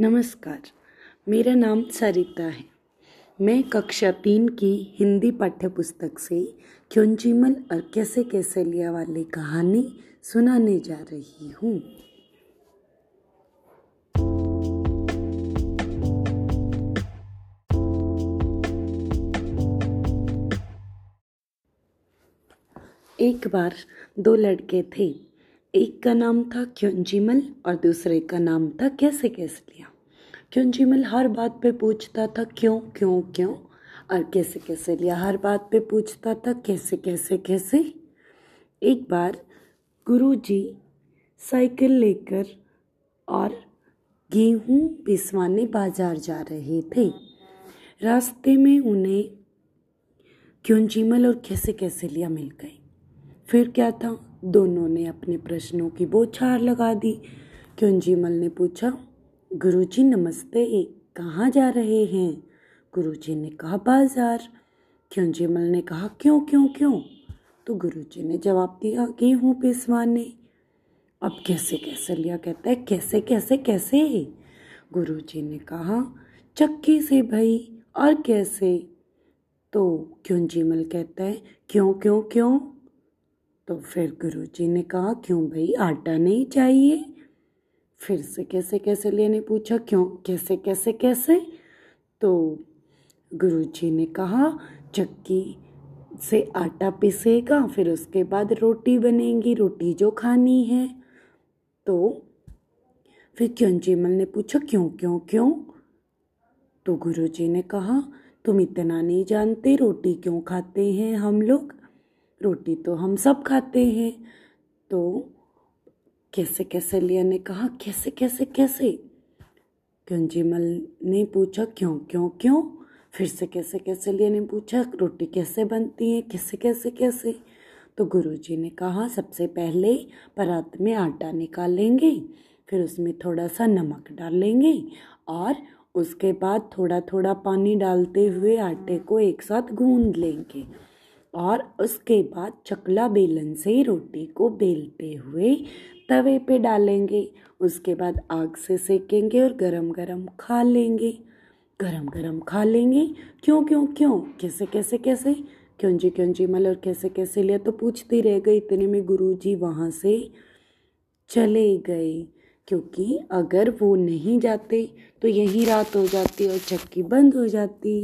नमस्कार, मेरा नाम सरिता है। मैं कक्षा तीन की हिंदी पाठ्य पुस्तक से क्योंचिमल और कैसे कैसे लिया वाली कहानी सुनाने जा रही हूँ। एक बार दो लड़के थे। एक का नाम था क्योंजिमल और दूसरे का नाम था कैसे कैसे लिया। क्योंजिमल हर बात पे पूछता था क्यों क्यों क्यों और कैसे कैसे लिया। हर बात पे पूछता था कैसे कैसे कैसे। एक बार गुरुजी साइकिल लेकर और गेहूँ पिसवाने बाज़ार जा रहे थे। रास्ते में उन्हें क्योंजिमल और कैसे कैसे लिया मिल गए फिर क्या था? दोनों ने अपने प्रश्नों की बौछार लगा दी। क्योंजीमल ने पूछा, गुरुजी नमस्ते कहाँ जा रहे हैं? गुरुजी ने कहा, बाज़ार। क्योंजीमल ने कहा, क्यों क्यों क्यों? तो गुरुजी ने जवाब दिया गेहूँ पिसवाने अब कैसे कैसे? लिया कहता है, कैसे कैसे कैसे? गुरुजी ने कहा, चक्की से भाई, और कैसे? तो क्योंजीमल कहता है, क्यों क्यों क्यों? तो फिर गुरुजी ने कहा, क्यों भाई, आटा नहीं चाहिए? फिर से कैसे कैसे लेने पूछा, क्यों, कैसे कैसे कैसे? तो गुरुजी ने कहा, चक्की से आटा पिसेगा, फिर उसके बाद रोटी बनेगी, रोटी जो खानी है। तो फिर क्योंजीमल ने पूछा, क्यों क्यों क्यों? तो गुरुजी ने कहा, तुम इतना नहीं जानते रोटी क्यों खाते हैं हम लोग? रोटी तो हम सब खाते हैं। तो कैसे कैसे लिया ने कहा, कैसे कैसे कैसे? क्योंजिमल ने पूछा, क्यों क्यों क्यों? फिर से, कैसे कैसे लिया ने पूछा, रोटी कैसे बनती है, कैसे कैसे कैसे? तो गुरुजी ने कहा, सबसे पहले परात में आटा निकालेंगे, फिर उसमें थोड़ा सा नमक डालेंगे और उसके बाद थोड़ा थोड़ा पानी डालते हुए आटे को एक साथ गूंद लेंगे। और उसके बाद चकला बेलन से रोटी को बेलते हुए तवे पे डालेंगे। उसके बाद आग से सेकेंगे और गरम गरम खा लेंगे। गरम गरम खा लेंगे। क्यों क्यों क्यों? कैसे कैसे कैसे? क्यों जी क्यों जी मल, और कैसे कैसे लिया तो पूछती रह गई। इतने में गुरु जी वहाँ से चले गए, क्योंकि अगर वो नहीं जाते तो यही रात हो जाती और चक्की बंद हो जाती।